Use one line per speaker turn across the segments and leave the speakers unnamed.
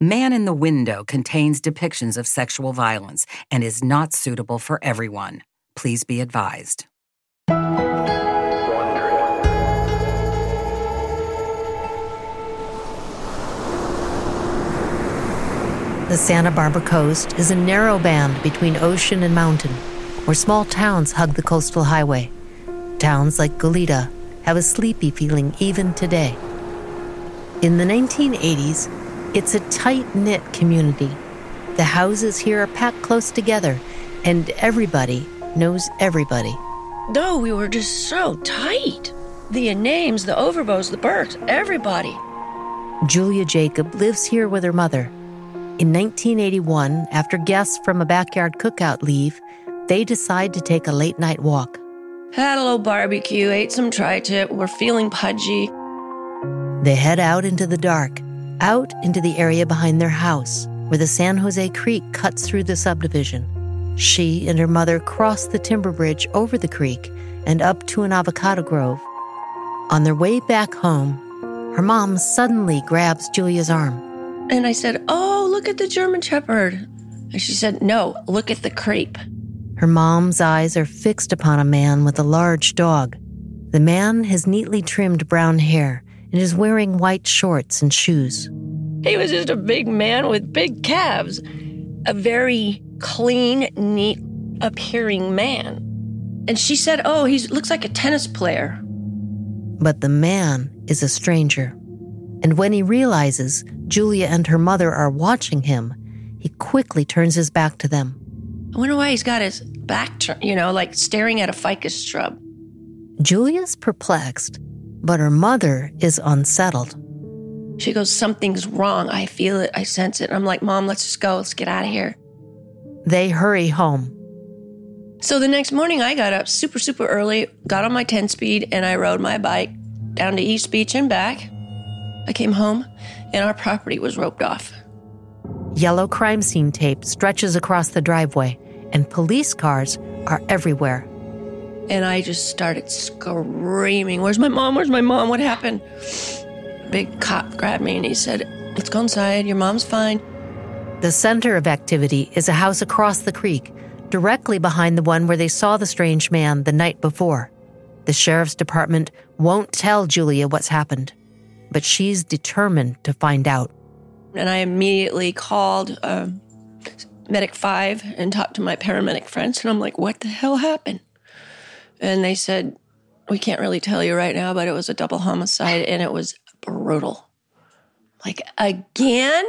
Man in the Window contains depictions of sexual violence and is not suitable for everyone. Please be advised.
The Santa Barbara coast is a narrow band between ocean and mountain, where small towns hug the coastal highway. Towns like Goleta have a sleepy feeling even today. In the 1980s, it's a tight knit community. The houses here are packed close together, and everybody knows everybody.
No, we were just so tight. The names, the Overbows, the Burks, everybody.
Julia Jacob lives here with her mother. In 1981, after guests from a backyard cookout leave, they decide to take a late night walk.
Had a little barbecue, ate some tri tip, we're feeling pudgy.
They head out into the dark, out into the area behind their house, where the San Jose Creek cuts through the subdivision. She and her mother cross the timber bridge over the creek and up to an avocado grove. On their way back home, her mom suddenly grabs Julia's arm.
And I said, Oh, look at the German Shepherd. And she said, No, look at the creep.
Her mom's eyes are fixed upon a man with a large dog. The man has neatly trimmed brown hair and is wearing white shorts and shoes.
He was just a big man with big calves, a very clean, neat appearing man. And she said, Oh, he looks like a tennis player.
But the man is a stranger. And when he realizes Julia and her mother are watching him, he quickly turns his back to them.
I wonder why he's got his back turned, you know, like staring at a ficus shrub.
Julia's perplexed but her mother is unsettled.
She goes, Something's wrong. I feel it. I sense it. I'm like, Mom, let's just go. Let's get out of here.
They hurry home.
So the next morning, I got up super, super early, got on my 10 speed, and I rode my bike down to East Beach and back. I came home, and our property was roped off.
Yellow crime scene tape stretches across the driveway, and police cars are everywhere.
And I just started screaming, Where's my mom? Where's my mom? What happened? Big cop grabbed me and he said, Let's go inside. Your mom's fine.
The center of activity is a house across the creek, directly behind the one where they saw the strange man the night before. The sheriff's department won't tell Julia what's happened, but she's determined to find out.
And I immediately called uh, Medic 5 and talked to my paramedic friends, and I'm like, what the hell happened? And they said, We can't really tell you right now, but it was a double homicide and it was brutal. Like, again?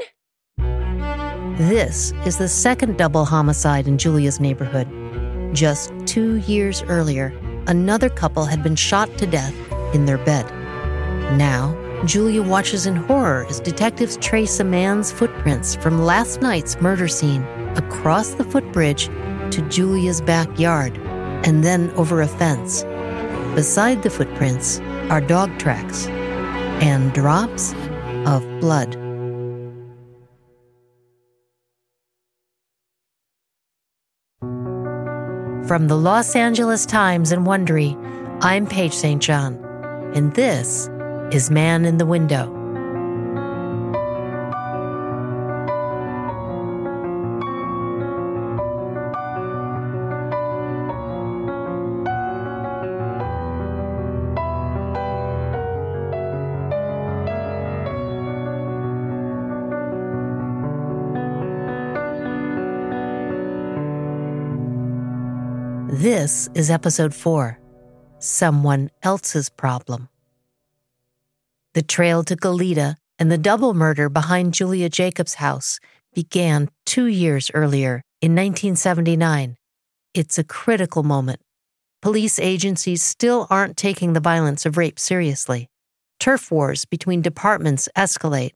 This is the second double homicide in Julia's neighborhood. Just two years earlier, another couple had been shot to death in their bed. Now, Julia watches in horror as detectives trace a man's footprints from last night's murder scene across the footbridge to Julia's backyard and then over a fence. Beside the footprints are dog tracks and drops of blood. From the Los Angeles Times and Wondery, I'm Paige St. John, and this is Man in the Window. This is episode four Someone Else's Problem. The trail to Goleta and the double murder behind Julia Jacobs' house began two years earlier in 1979. It's a critical moment. Police agencies still aren't taking the violence of rape seriously. Turf wars between departments escalate.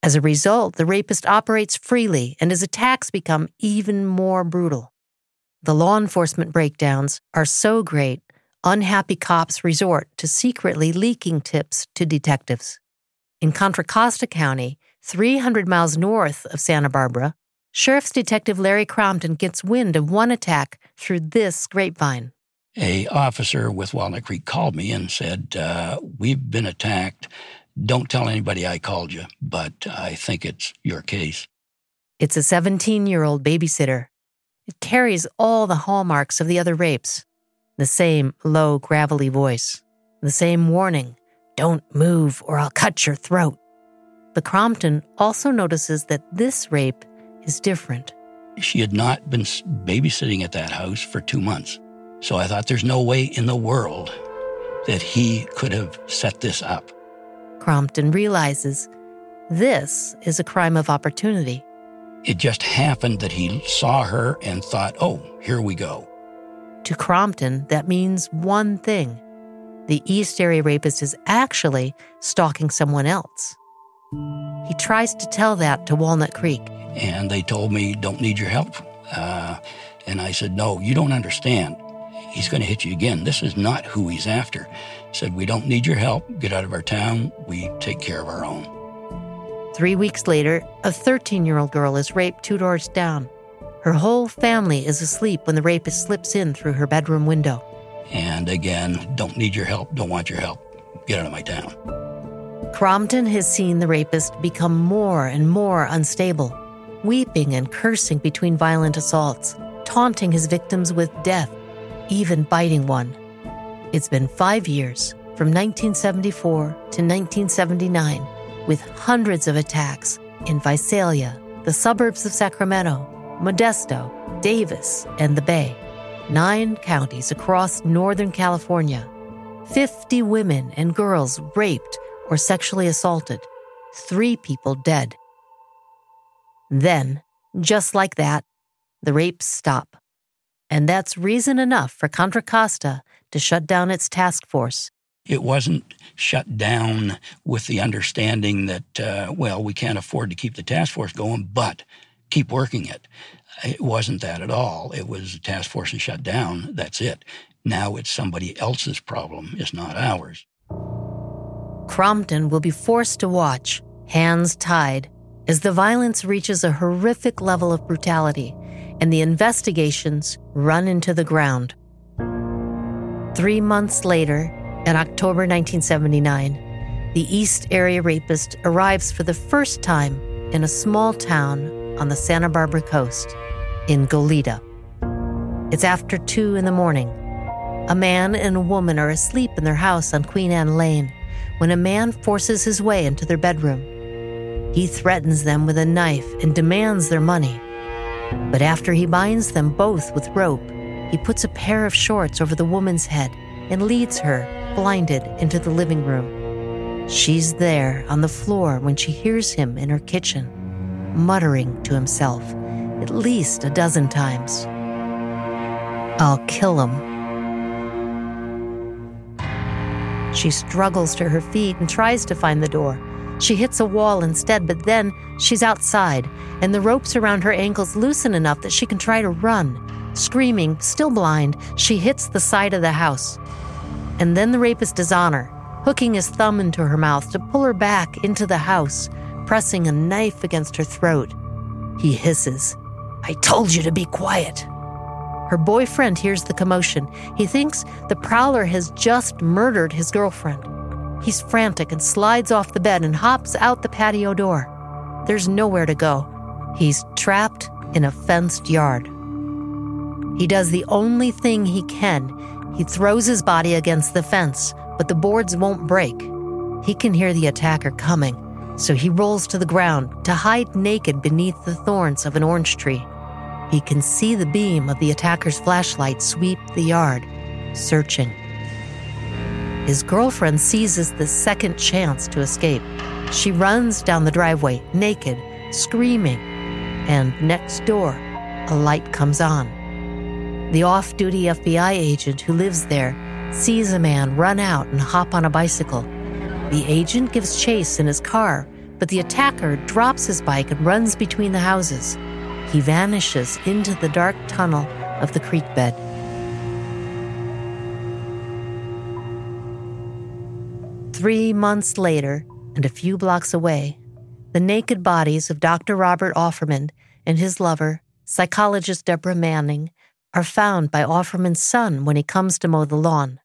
As a result, the rapist operates freely and his attacks become even more brutal. The law enforcement breakdowns are so great, unhappy cops resort to secretly leaking tips to detectives. In Contra Costa County, 300 miles north of Santa Barbara, Sheriff's Detective Larry Crompton gets wind of one attack through this grapevine.
A officer with Walnut Creek called me and said, uh, "We've been attacked Don't tell anybody I called you, but I think it's your case.
It's a 17 year old babysitter. It carries all the hallmarks of the other rapes the same low, gravelly voice, the same warning don't move or I'll cut your throat. But Crompton also notices that this rape is different.
She had not been babysitting at that house for two months. So I thought there's no way in the world that he could have set this up.
Crompton realizes this is a crime of opportunity.
It just happened that he saw her and thought, oh, here we go.
To Crompton, that means one thing the East Area rapist is actually stalking someone else. He tries to tell that to Walnut Creek.
And they told me, don't need your help. Uh, and I said, no, you don't understand. He's going to hit you again. This is not who he's after. Said, we don't need your help. Get out of our town. We take care of our own.
Three weeks later, a 13 year old girl is raped two doors down. Her whole family is asleep when the rapist slips in through her bedroom window.
And again, don't need your help, don't want your help. Get out of my town.
Crompton has seen the rapist become more and more unstable, weeping and cursing between violent assaults, taunting his victims with death, even biting one. It's been five years, from 1974 to 1979, with hundreds of attacks in Visalia, the suburbs of Sacramento, Modesto, Davis, and the Bay. Nine counties across Northern California. 50 women and girls raped or sexually assaulted. Three people dead. Then, just like that, the rapes stop. And that's reason enough for Contra Costa to shut down its task force.
It wasn't shut down with the understanding that, uh, well, we can't afford to keep the task force going, but keep working it. It wasn't that at all. It was the task force and shut down. That's it. Now it's somebody else's problem, it's not ours.
Crompton will be forced to watch, hands tied, as the violence reaches a horrific level of brutality and the investigations run into the ground. Three months later, in October 1979, the East Area rapist arrives for the first time in a small town on the Santa Barbara coast, in Goleta. It's after two in the morning. A man and a woman are asleep in their house on Queen Anne Lane when a man forces his way into their bedroom. He threatens them with a knife and demands their money. But after he binds them both with rope, he puts a pair of shorts over the woman's head and leads her, blinded, into the living room. She's there on the floor when she hears him in her kitchen, muttering to himself at least a dozen times. I'll kill him She struggles to her feet and tries to find the door. She hits a wall instead, but then she's outside, and the ropes around her ankles loosen enough that she can try to run. Screaming, still blind, she hits the side of the house. And then the rapist is on her, hooking his thumb into her mouth to pull her back into the house, pressing a knife against her throat. He hisses, I told you to be quiet. Her boyfriend hears the commotion. He thinks the prowler has just murdered his girlfriend. He's frantic and slides off the bed and hops out the patio door. There's nowhere to go. He's trapped in a fenced yard. He does the only thing he can. He throws his body against the fence, but the boards won't break. He can hear the attacker coming, so he rolls to the ground to hide naked beneath the thorns of an orange tree. He can see the beam of the attacker's flashlight sweep the yard, searching. His girlfriend seizes the second chance to escape. She runs down the driveway, naked, screaming, and next door, a light comes on. The off duty FBI agent who lives there sees a man run out and hop on a bicycle. The agent gives chase in his car, but the attacker drops his bike and runs between the houses he vanishes into the dark tunnel of the creek bed. Three months later, and a few blocks away, the naked bodies of Dr. Robert Offerman and his lover, psychologist Deborah Manning, are found by Offerman's son when he comes to mow the lawn.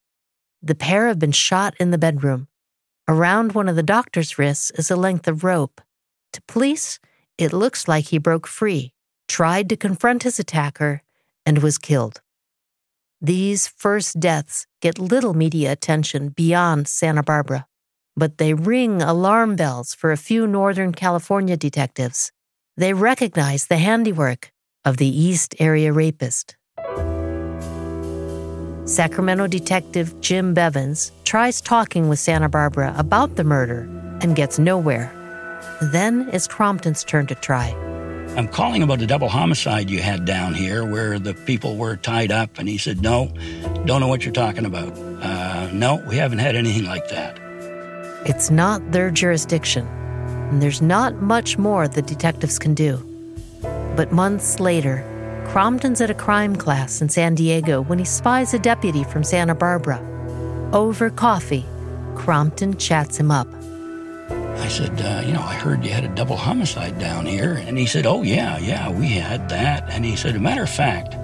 The pair have been shot in the bedroom. Around one of the doctor's wrists is a length of rope. To police, it looks like he broke free, tried to confront his attacker, and was killed. These first deaths get little media attention beyond Santa Barbara, but they ring alarm bells for a few Northern California detectives. They recognize the handiwork of the East Area Rapist. Sacramento detective Jim Bevins tries talking with Santa Barbara about the murder and gets nowhere. Then it's Crompton's turn to try.
I'm calling about the double homicide you had down here where the people were tied up. And he said, No, don't know what you're talking about. Uh, no, we haven't had anything like that.
It's not their jurisdiction, and there's not much more the detectives can do. But months later, Crompton's at a crime class in San Diego when he spies a deputy from Santa Barbara. Over coffee, Crompton chats him up.
I said, uh, You know, I heard you had a double homicide down here. And he said, Oh, yeah, yeah, we had that. And he said, A matter of fact,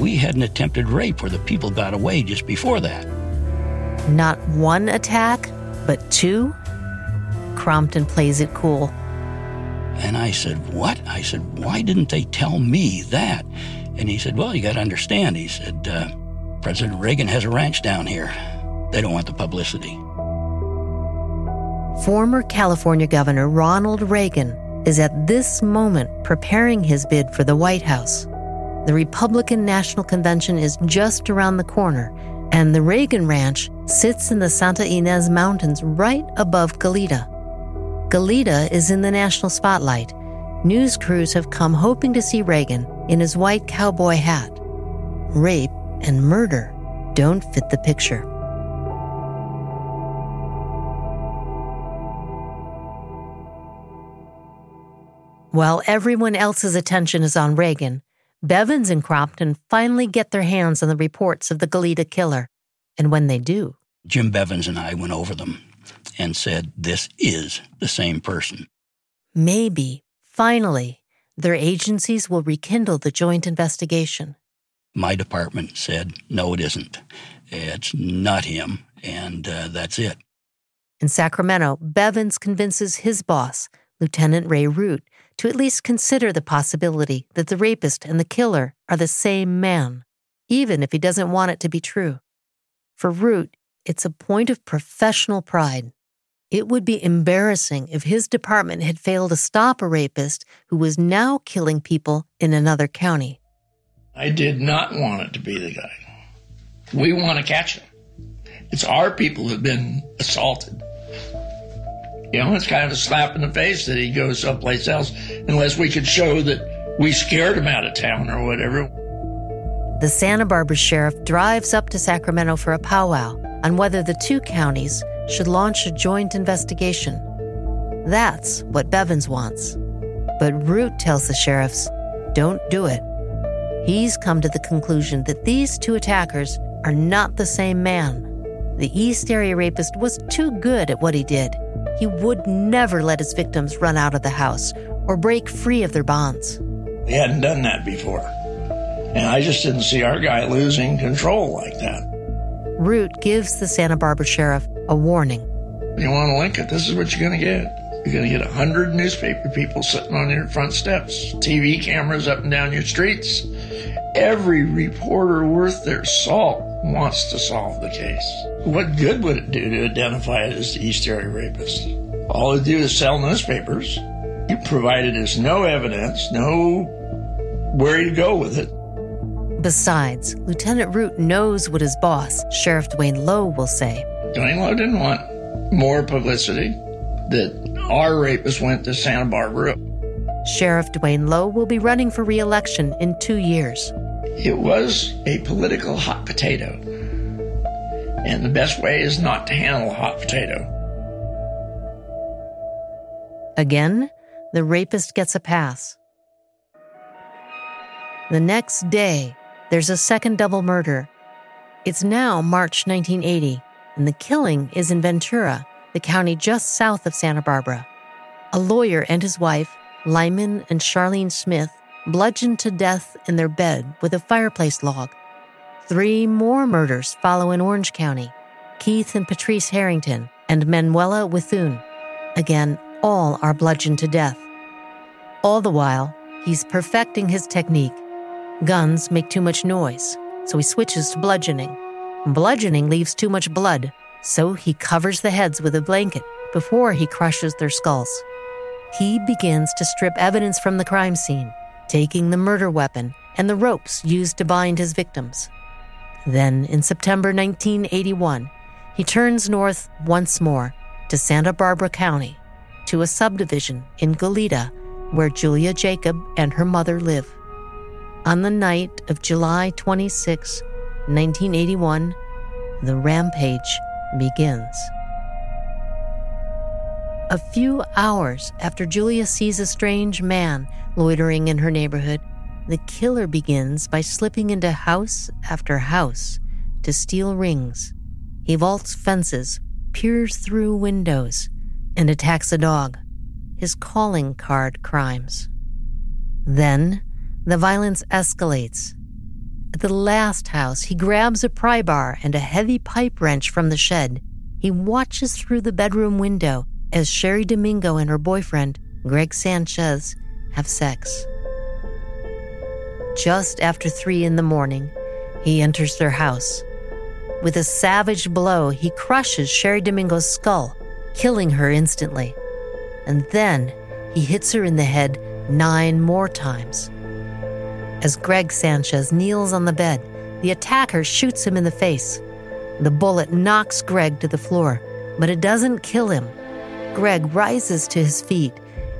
we had an attempted rape where the people got away just before that.
Not one attack, but two? Crompton plays it cool.
And I said, What? I said, Why didn't they tell me that? And he said, Well, you got to understand. He said, uh, President Reagan has a ranch down here. They don't want the publicity.
Former California Governor Ronald Reagan is at this moment preparing his bid for the White House. The Republican National Convention is just around the corner, and the Reagan Ranch sits in the Santa Ynez Mountains right above Goleta. Goleta is in the national spotlight. News crews have come hoping to see Reagan in his white cowboy hat. Rape and murder don't fit the picture. While everyone else's attention is on Reagan, Bevins and Crompton finally get their hands on the reports of the Goleta killer. And when they do,
Jim Bevins and I went over them and said, This is the same person.
maybe, finally, their agencies will rekindle the joint investigation.
My department said, No, it isn't. It's not him. And uh, that's it.
In Sacramento, Bevins convinces his boss, Lieutenant Ray Root, to at least consider the possibility that the rapist and the killer are the same man, even if he doesn't want it to be true. For Root, it's a point of professional pride. It would be embarrassing if his department had failed to stop a rapist who was now killing people in another county.
I did not want it to be the guy. We want to catch him. It's our people who've been assaulted. You know, it's kind of a slap in the face that he goes someplace else unless we could show that we scared him out of town or whatever.
The Santa Barbara sheriff drives up to Sacramento for a powwow on whether the two counties should launch a joint investigation. That's what Bevins wants. But Root tells the sheriffs, don't do it. He's come to the conclusion that these two attackers are not the same man. The East Area rapist was too good at what he did. He would never let his victims run out of the house or break free of their bonds.
We hadn't done that before. And I just didn't see our guy losing control like that.
Root gives the Santa Barbara sheriff a warning.
You want to link it, this is what you're going to get. You're going to get a hundred newspaper people sitting on your front steps, TV cameras up and down your streets. Every reporter worth their salt wants to solve the case. What good would it do to identify it as the East Area rapist? All it'd do is sell newspapers. You provided us no evidence, no where to go with it.
Besides, Lieutenant Root knows what his boss, Sheriff Duane Lowe, will say.
Duane Lowe didn't want more publicity that our rapist went to Santa Barbara.
Sheriff Duane Lowe will be running for re election in two years.
It was a political hot potato. And the best way is not to handle a hot potato.
Again, the rapist gets a pass. The next day, there's a second double murder. It's now March 1980, and the killing is in Ventura, the county just south of Santa Barbara. A lawyer and his wife, Lyman and Charlene Smith, bludgeoned to death in their bed with a fireplace log. Three more murders follow in Orange County Keith and Patrice Harrington, and Manuela Witthuhn. Again, all are bludgeoned to death. All the while, he's perfecting his technique. Guns make too much noise, so he switches to bludgeoning. Bludgeoning leaves too much blood, so he covers the heads with a blanket before he crushes their skulls. He begins to strip evidence from the crime scene, taking the murder weapon and the ropes used to bind his victims. Then, in September 1981, he turns north once more to Santa Barbara County, to a subdivision in Goleta where Julia Jacob and her mother live. On the night of July 26, 1981, the rampage begins. A few hours after Julia sees a strange man loitering in her neighborhood, the killer begins by slipping into house after house to steal rings. He vaults fences, peers through windows, and attacks a dog. His calling card crimes. Then, the violence escalates. At the last house, he grabs a pry bar and a heavy pipe wrench from the shed. He watches through the bedroom window as Cheri Domingo and her boyfriend, Greg Sanchez, have sex. Just after three in the morning, he enters their house. With a savage blow, he crushes Cheri Domingo's skull, killing her instantly. And then he hits her in the head nine more times. As Greg Sanchez kneels on the bed, the attacker shoots him in the face. The bullet knocks Greg to the floor, but it doesn't kill him. Greg rises to his feet,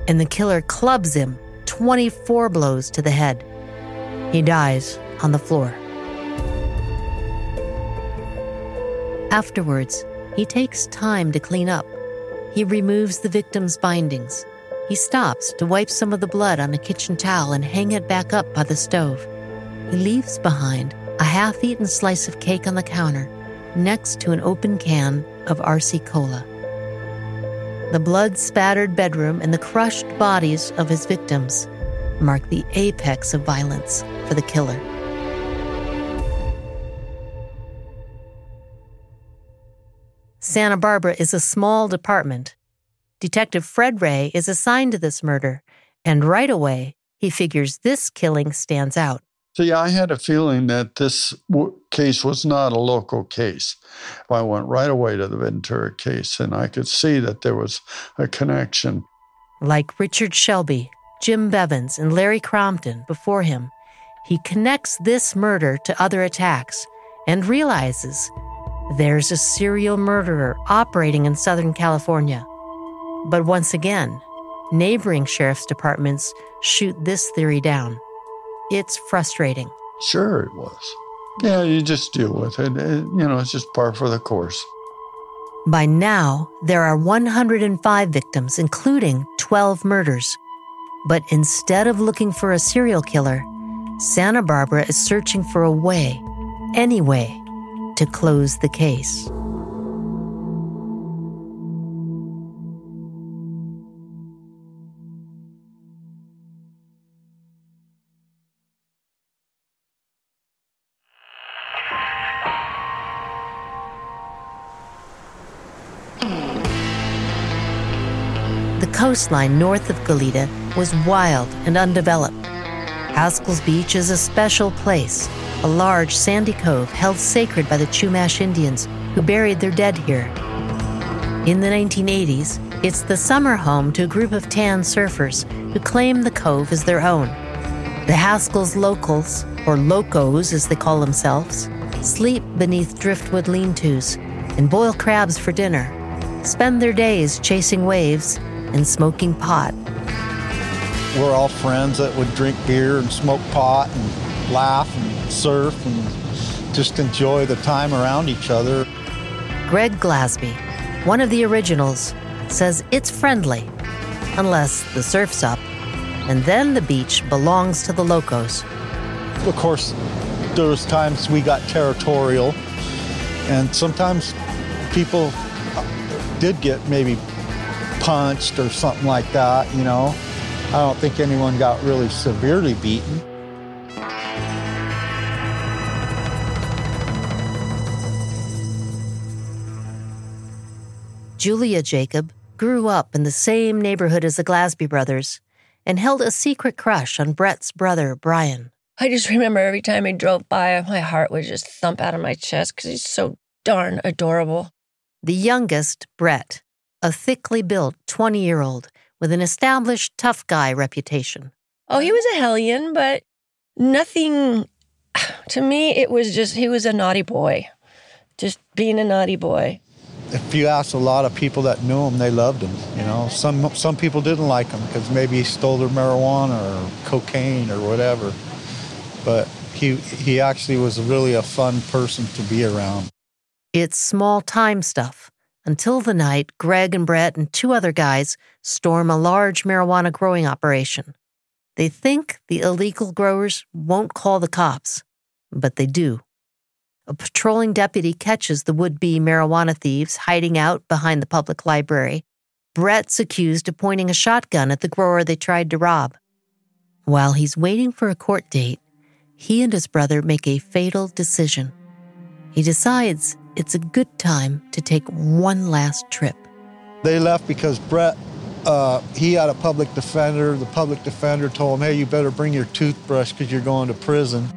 and the killer clubs him 24 blows to the head. He dies on the floor. Afterwards, he takes time to clean up. He removes the victim's bindings. He stops to wipe some of the blood on a kitchen towel and hang it back up by the stove. He leaves behind a half eaten slice of cake on the counter next to an open can of RC Cola. The blood spattered bedroom and the crushed bodies of his victims mark the apex of violence for the killer. Santa Barbara is a small department. Detective Fred Ray is assigned to this murder, and right away, he figures this killing stands out.
See, I had a feeling that this w- case was not a local case. I went right away to the Ventura case, and I could see that there was a connection.
Like Richard Shelby, Jim Bevins, and Larry Crompton before him, he connects this murder to other attacks and realizes there's a serial murderer operating in Southern California. But once again, neighboring sheriff's departments shoot this theory down. It's frustrating.
Sure, it was. Yeah, you just deal with it. it you know, it's just par for the course.
By now, there are 105 victims, including 12 murders. But instead of looking for a serial killer, Santa Barbara is searching for a way, any way, to close the case. Coastline north of Goleta was wild and undeveloped. Haskell's Beach is a special place, a large sandy cove held sacred by the Chumash Indians who buried their dead here. In the 1980s, it's the summer home to a group of tan surfers who claim the cove as their own. The Haskell's locals, or locos as they call themselves, sleep beneath driftwood lean tos and boil crabs for dinner, spend their days chasing waves and smoking pot.
We're all friends that would drink beer and smoke pot and laugh and surf and just enjoy the time around each other.
Greg Glasby, one of the originals, says it's friendly, unless the surf's up, and then the beach belongs to the locos.
Of course, there was times we got territorial, and sometimes people did get maybe punched or something like that, you know. I don't think anyone got really severely beaten.
Julia Jacob grew up in the same neighborhood as the Glasby brothers and held a secret crush on Brett's brother, Brian.
I just remember every time he drove by, my heart would just thump out of my chest because he's so darn adorable.
The youngest, Brett, a thickly built 20 year old with an established tough guy reputation.
Oh, he was a hellion, but nothing. To me, it was just he was a naughty boy, just being a naughty boy.
If you ask a lot of people that knew him, they loved him. You know, some some people didn't like him because maybe he stole their marijuana or cocaine or whatever. But he he actually was really a fun person to be around.
It's small time stuff until the night Greg and Brett and two other guys storm a large marijuana growing operation. They think the illegal growers won't call the cops, but they do. A patrolling deputy catches the would be marijuana thieves hiding out behind the public library. Brett's accused of pointing a shotgun at the grower they tried to rob. While he's waiting for a court date, he and his brother make a fatal decision. He decides it's a good time to take one last trip.
They left because Brett, uh, he had a public defender. The public defender told him, hey, you better bring your toothbrush because you're going to prison.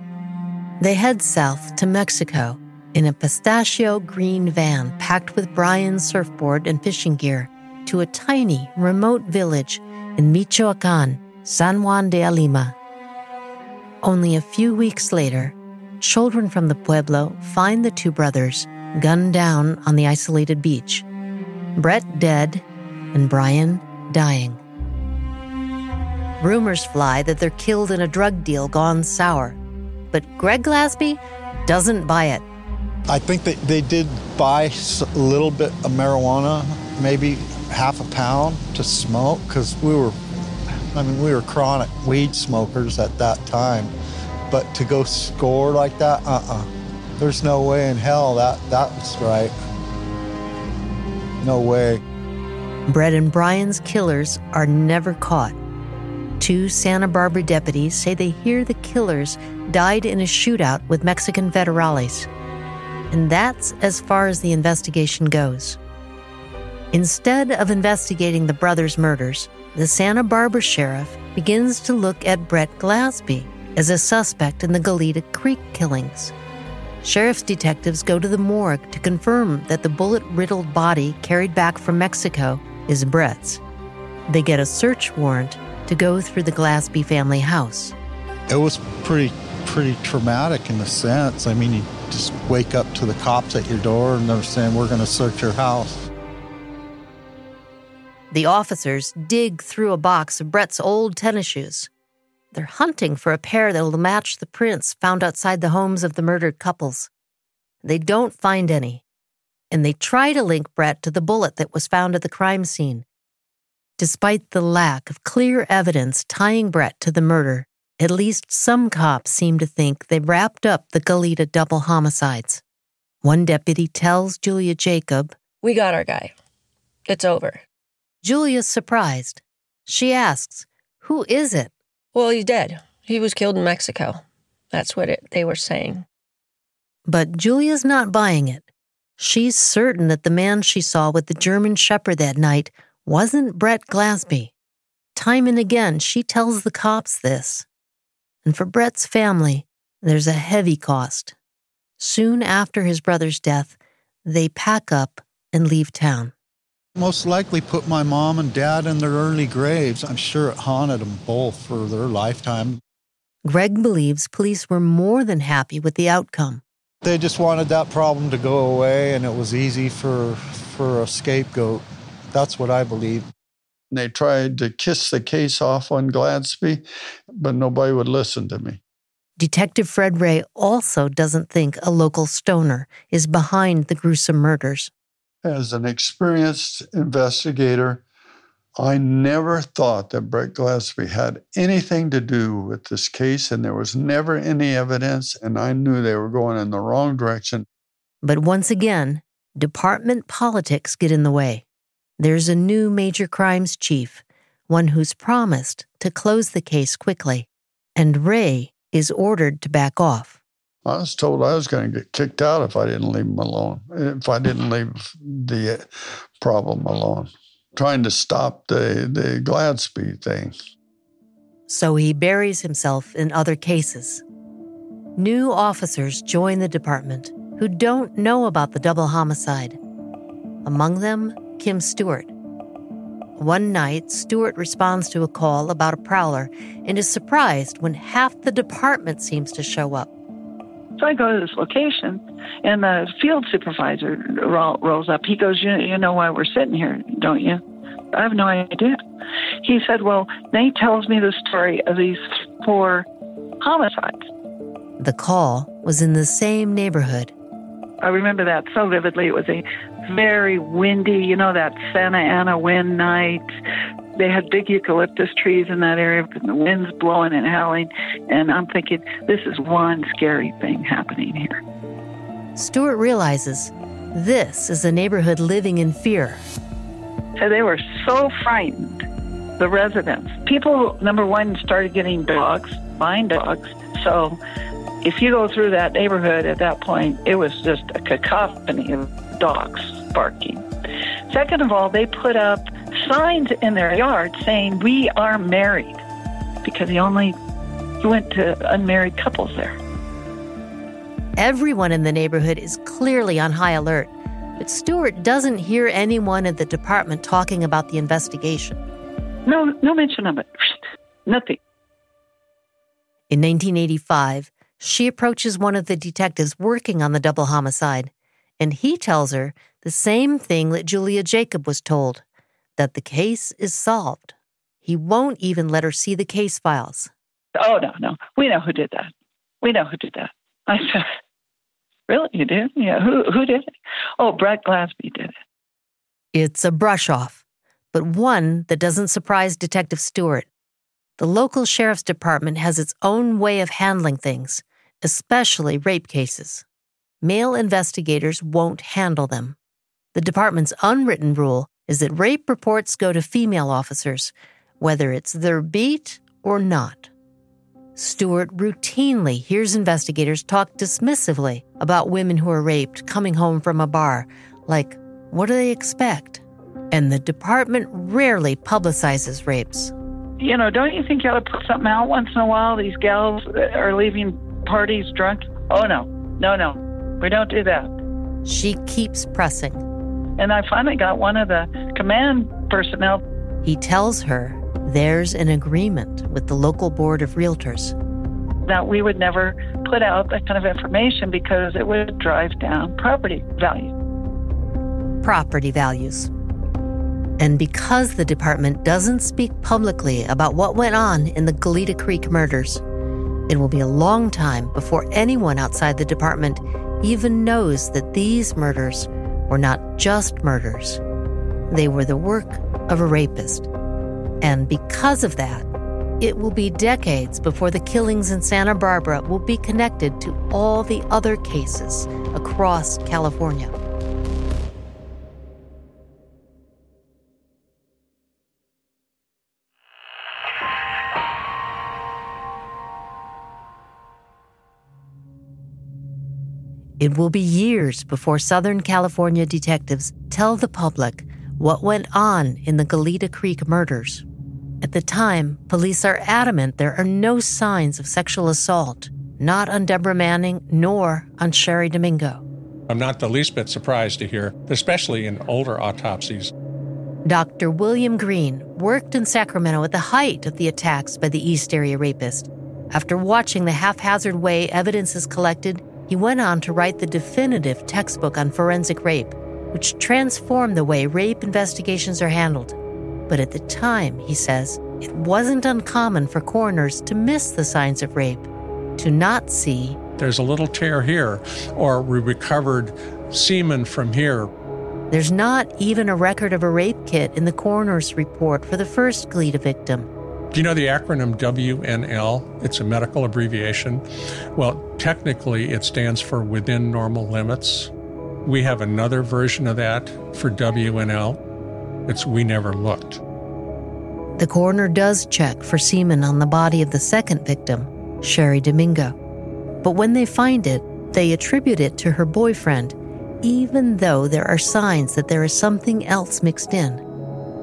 They head south to Mexico in a pistachio green van packed with Brian's surfboard and fishing gear to a tiny, remote village in Michoacan, San Juan de Alima. Only a few weeks later, children from the pueblo find the two brothers gunned down on the isolated beach. Brett dead and Brian dying. Rumors fly that they're killed in a drug deal gone sour. But Greg Glasby doesn't buy it.
I think that they did buy a little bit of marijuana, maybe half a pound to smoke, because we were, I mean, we were chronic weed smokers at that time. But to go score like that, uh uh There's no way in hell that that was right. No way.
Brett and Brian's killers are never caught. Two Santa Barbara deputies say they hear the killers died in a shootout with Mexican federales. And that's as far as the investigation goes. Instead of investigating the brothers' murders, the Santa Barbara sheriff begins to look at Brett Glasby as a suspect in the Goleta Creek killings. Sheriff's detectives go to the morgue to confirm that the bullet riddled body carried back from Mexico is Brett's. They get a search warrant to go through the Glasby family house.
It was pretty pretty traumatic in a sense. I mean, you just wake up to the cops at your door and they're saying, We're going to search your house.
The officers dig through a box of Brett's old tennis shoes. They're hunting for a pair that will match the prints found outside the homes of the murdered couples. They don't find any, and they try to link Brett to the bullet that was found at the crime scene. Despite the lack of clear evidence tying Brett to the murder, at least some cops seem to think they wrapped up the Goleta double homicides. One deputy tells Julia Jacob,
We got our guy. It's over.
Julia's surprised. She asks, Who is it?
Well, he's dead. He was killed in Mexico. That's what it, they were saying.
But Julia's not buying it. She's certain that the man she saw with the German Shepherd that night wasn't Brett Glasby. Time and again, she tells the cops this. And for Brett's family, there's a heavy cost. Soon after his brother's death, they pack up and leave town.
Most likely put my mom and dad in their early graves. I'm sure it haunted them both for their lifetime.
Greg believes police were more than happy with the outcome.
They just wanted that problem to go away, and it was easy for, for a scapegoat. That's what I believe.
They tried to kiss the case off on Glasby, but nobody would listen to me.
Detective Fred Ray also doesn't think a local stoner is behind the gruesome murders.
As an experienced investigator, I never thought that Brett Glasby had anything to do with this case, and there was never any evidence, and I knew they were going in the wrong direction.
But once again, department politics get in the way. There's a new major crimes chief, one who's promised to close the case quickly, and Ray is ordered to back off.
I was told I was going to get kicked out if I didn't leave them alone, if I didn't leave the problem alone, trying to stop the, the Glasby thing.
So he buries himself in other cases. New officers join the department who don't know about the double homicide. Among them, Kim Stewart. One night, Stewart responds to a call about a prowler and is surprised when half the department seems to show up.
So I go to this location, and the field supervisor rolls up. He goes, you, you know why we're sitting here, don't you? I have no idea. He said, Well, Nate tells me the story of these four homicides.
The call was in the same neighborhood.
I remember that so vividly. It was a very windy, you know, that Santa Ana wind night. They had big eucalyptus trees in that area, and the wind's blowing and howling. And I'm thinking, this is one scary thing happening here.
Stewart realizes this is a neighborhood living in fear.
So they were so frightened, the residents. People, number one, started getting dogs, buying dogs. So if you go through that neighborhood at that point, it was just a cacophony of dogs barking. Second of all, they put up signs in their yard saying, We are married, because he only went to unmarried couples there.
Everyone in the neighborhood is clearly on high alert, but Stewart doesn't hear anyone at the department talking about the investigation.
No, no mention of it. Nothing.
In 1985, she approaches one of the detectives working on the double homicide, and he tells her the same thing that Julia Jacob was told that the case is solved. He won't even let her see the case files.
Oh, no, no. We know who did that. We know who did that. I said, Really? You did? Yeah. Who, who did it? Oh, Brett Glasby did it.
It's a brush off, but one that doesn't surprise Detective Stewart. The local sheriff's department has its own way of handling things, especially rape cases. Male investigators won't handle them. The department's unwritten rule is that rape reports go to female officers, whether it's their beat or not. Stewart routinely hears investigators talk dismissively about women who are raped coming home from a bar, like, what do they expect? And the department rarely publicizes rapes
you know, don't you think you ought to put something out once in a while? These gals are leaving parties drunk. Oh, no, no, no. We don't do that.
She keeps pressing.
And I finally got one of the command personnel.
He tells her there's an agreement with the local board of realtors
that we would never put out that kind of information because it would drive down property value.
Property values. And because the department doesn't speak publicly about what went on in the Goleta Creek murders, it will be a long time before anyone outside the department even knows that these murders were not just murders. They were the work of a rapist. And because of that, it will be decades before the killings in Santa Barbara will be connected to all the other cases across California. It will be years before Southern California detectives tell the public what went on in the Goleta Creek murders. At the time, police are adamant there are no signs of sexual assault, not on Deborah Manning nor on Cheri Domingo.
I'm not the least bit surprised to hear, especially in older autopsies.
Dr. William Green worked in Sacramento at the height of the attacks by the East Area rapist. After watching the haphazard way evidence is collected, he went on to write the definitive textbook on forensic rape, which transformed the way rape investigations are handled. But at the time, he says, it wasn't uncommon for coroners to miss the signs of rape, to not see.
There's a little tear here, or we recovered semen from here.
There's not even a record of a rape kit in the coroner's report for the first Goleta victim.
Do you know the acronym WNL? It's a medical abbreviation. Well, technically, it stands for within normal limits. We have another version of that for WNL. It's we never looked.
The coroner does check for semen on the body of the second victim, Cheri Domingo. But when they find it, they attribute it to her boyfriend, even though there are signs that there is something else mixed in.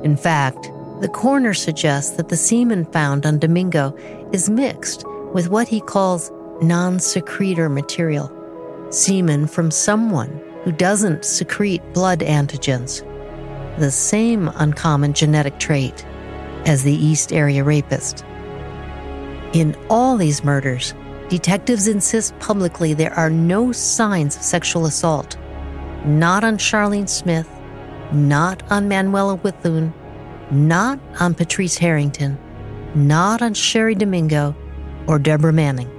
In fact, the coroner suggests that the semen found on Domingo is mixed with what he calls non secretor material, semen from someone who doesn't secrete blood antigens, the same uncommon genetic trait as the East Area Rapist. In all these murders, detectives insist publicly there are no signs of sexual assault. Not on Charlene Smith, not on Manuela Witthuhn, not on Patrice Harrington, not on Cheri Domingo or Deborah Manning.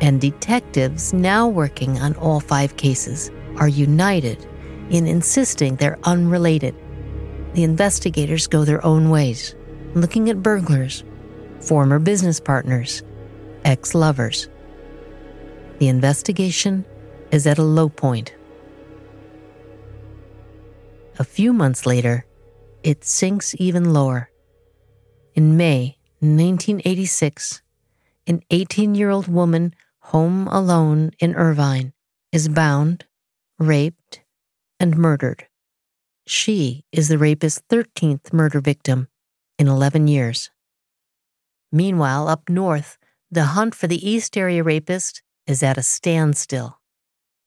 And detectives now working on all five cases are united in insisting they're unrelated. The investigators go their own ways, looking at burglars, former business partners, ex lovers. The investigation is at a low point. A few months later, it sinks even lower. In May 1986, an 18 year old woman home alone in Irvine is bound, raped, and murdered. She is the rapist's 13th murder victim in 11 years. Meanwhile, up north, the hunt for the East Area rapist is at a standstill.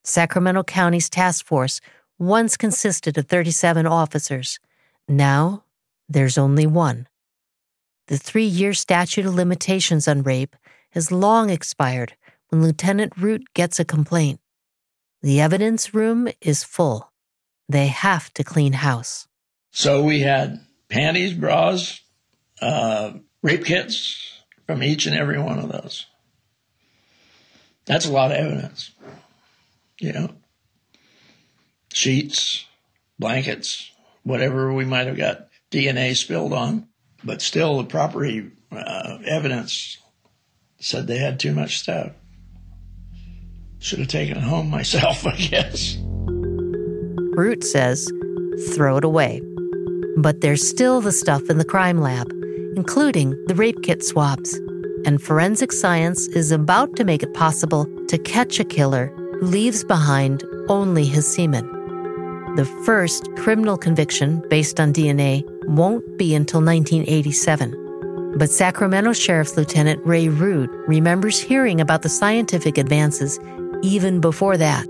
Sacramento County's task force once consisted of 37 officers. Now, there's only one. The three year statute of limitations on rape has long expired when Lieutenant Root gets a complaint. The evidence room is full. They have to clean house.
So we had panties, bras, uh, rape kits from each and every one of those. That's a lot of evidence. Know, sheets, blankets, whatever we might have got DNA spilled on, but still the property uh, evidence said they had too much stuff. Should have taken it home myself, I guess.
Root says, throw it away. But there's still the stuff in the crime lab, including the rape kit swabs. And forensic science is about to make it possible to catch a killer who leaves behind only his semen. The first criminal conviction based on DNA won't be until 1987. But Sacramento Sheriff's Lieutenant Ray Root remembers hearing about the scientific advances even before that.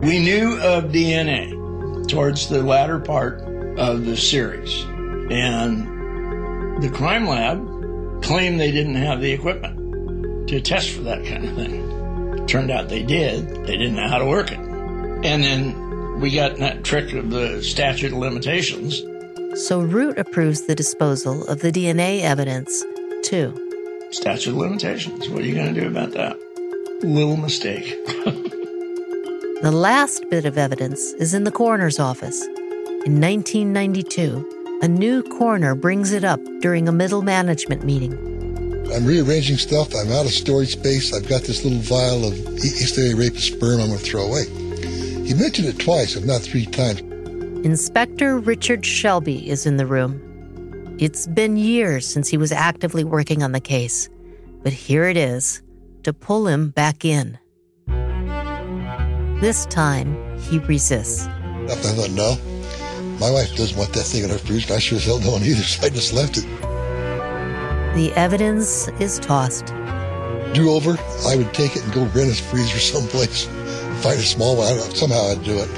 We knew of DNA towards the latter part of the series, and the crime lab claimed they didn't have the equipment to test for that kind of thing. Turned out they did, they didn't know how to work it. And then we got that trick of the statute of limitations
so Root approves the disposal of the DNA evidence, too.
Statute of limitations. What are you going to do about that? Little mistake.
the last bit of evidence is in the coroner's office. In 1992, a new coroner brings it up during a middle management meeting.
I'm rearranging stuff. I'm out of storage space. I've got this little vial of East Area rapist sperm I'm going to throw away. He mentioned it twice, if not three times.
Inspector Richard Shelby is in the room. It's been years since he was actively working on the case, but here it is to pull him back in. This time, he resists.
I thought, no, my wife doesn't want that thing in her freezer. I sure as hell don't either, so I just left it.
The evidence is tossed.
Do over, I would take it and go rent a freezer someplace, find a small one. Somehow I'd do it.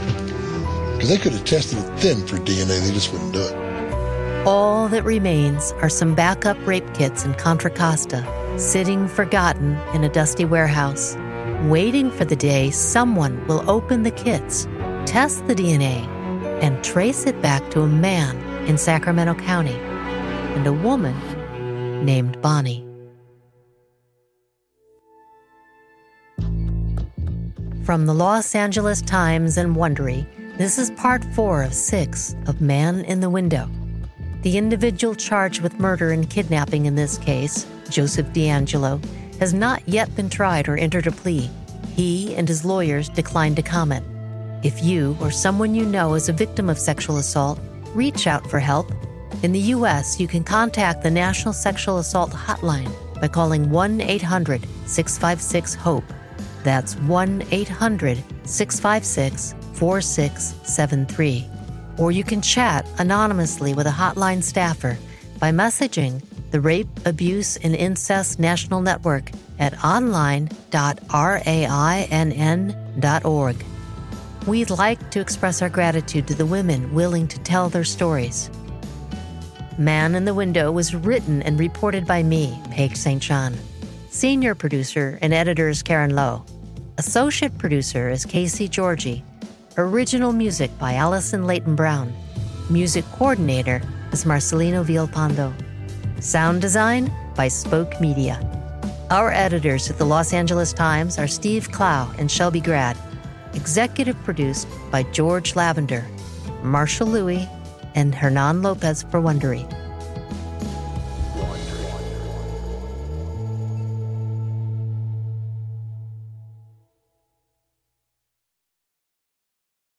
Because they could have tested it thin for DNA, they just wouldn't do it.
All that remains are some backup rape kits in Contra Costa, sitting forgotten in a dusty warehouse, waiting for the day someone will open the kits, test the DNA, and trace it back to a man in Sacramento County and a woman named Bonnie. From the Los Angeles Times and Wondery, this is part four of six of Man in the Window. The individual charged with murder and kidnapping in this case, Joseph DeAngelo, has not yet been tried or entered a plea. He and his lawyers declined to comment. If you or someone you know is a victim of sexual assault, reach out for help. In the U.S., you can contact the National Sexual Assault Hotline by calling 1 800 656 HOPE That's 1 800 656 4673. Or you can chat anonymously with a hotline staffer by messaging the Rape, Abuse, and Incest National Network at online.rainn.org. We'd like to express our gratitude to the women willing to tell their stories. Man in the Window was written and reported by me, Paige St. John. Senior producer and editor is Karen Lowe. Associate producer is Casey Georgie. Original music by Allison Leyton-Brown. Music coordinator is Marcelino Villalpando. Sound design by Spoke Media. Our editors at the Los Angeles Times are Steve Clow and Shelby Grad. Executive produced by George Lavender, Marshall Lewy, and Hernan Lopez for Wondery.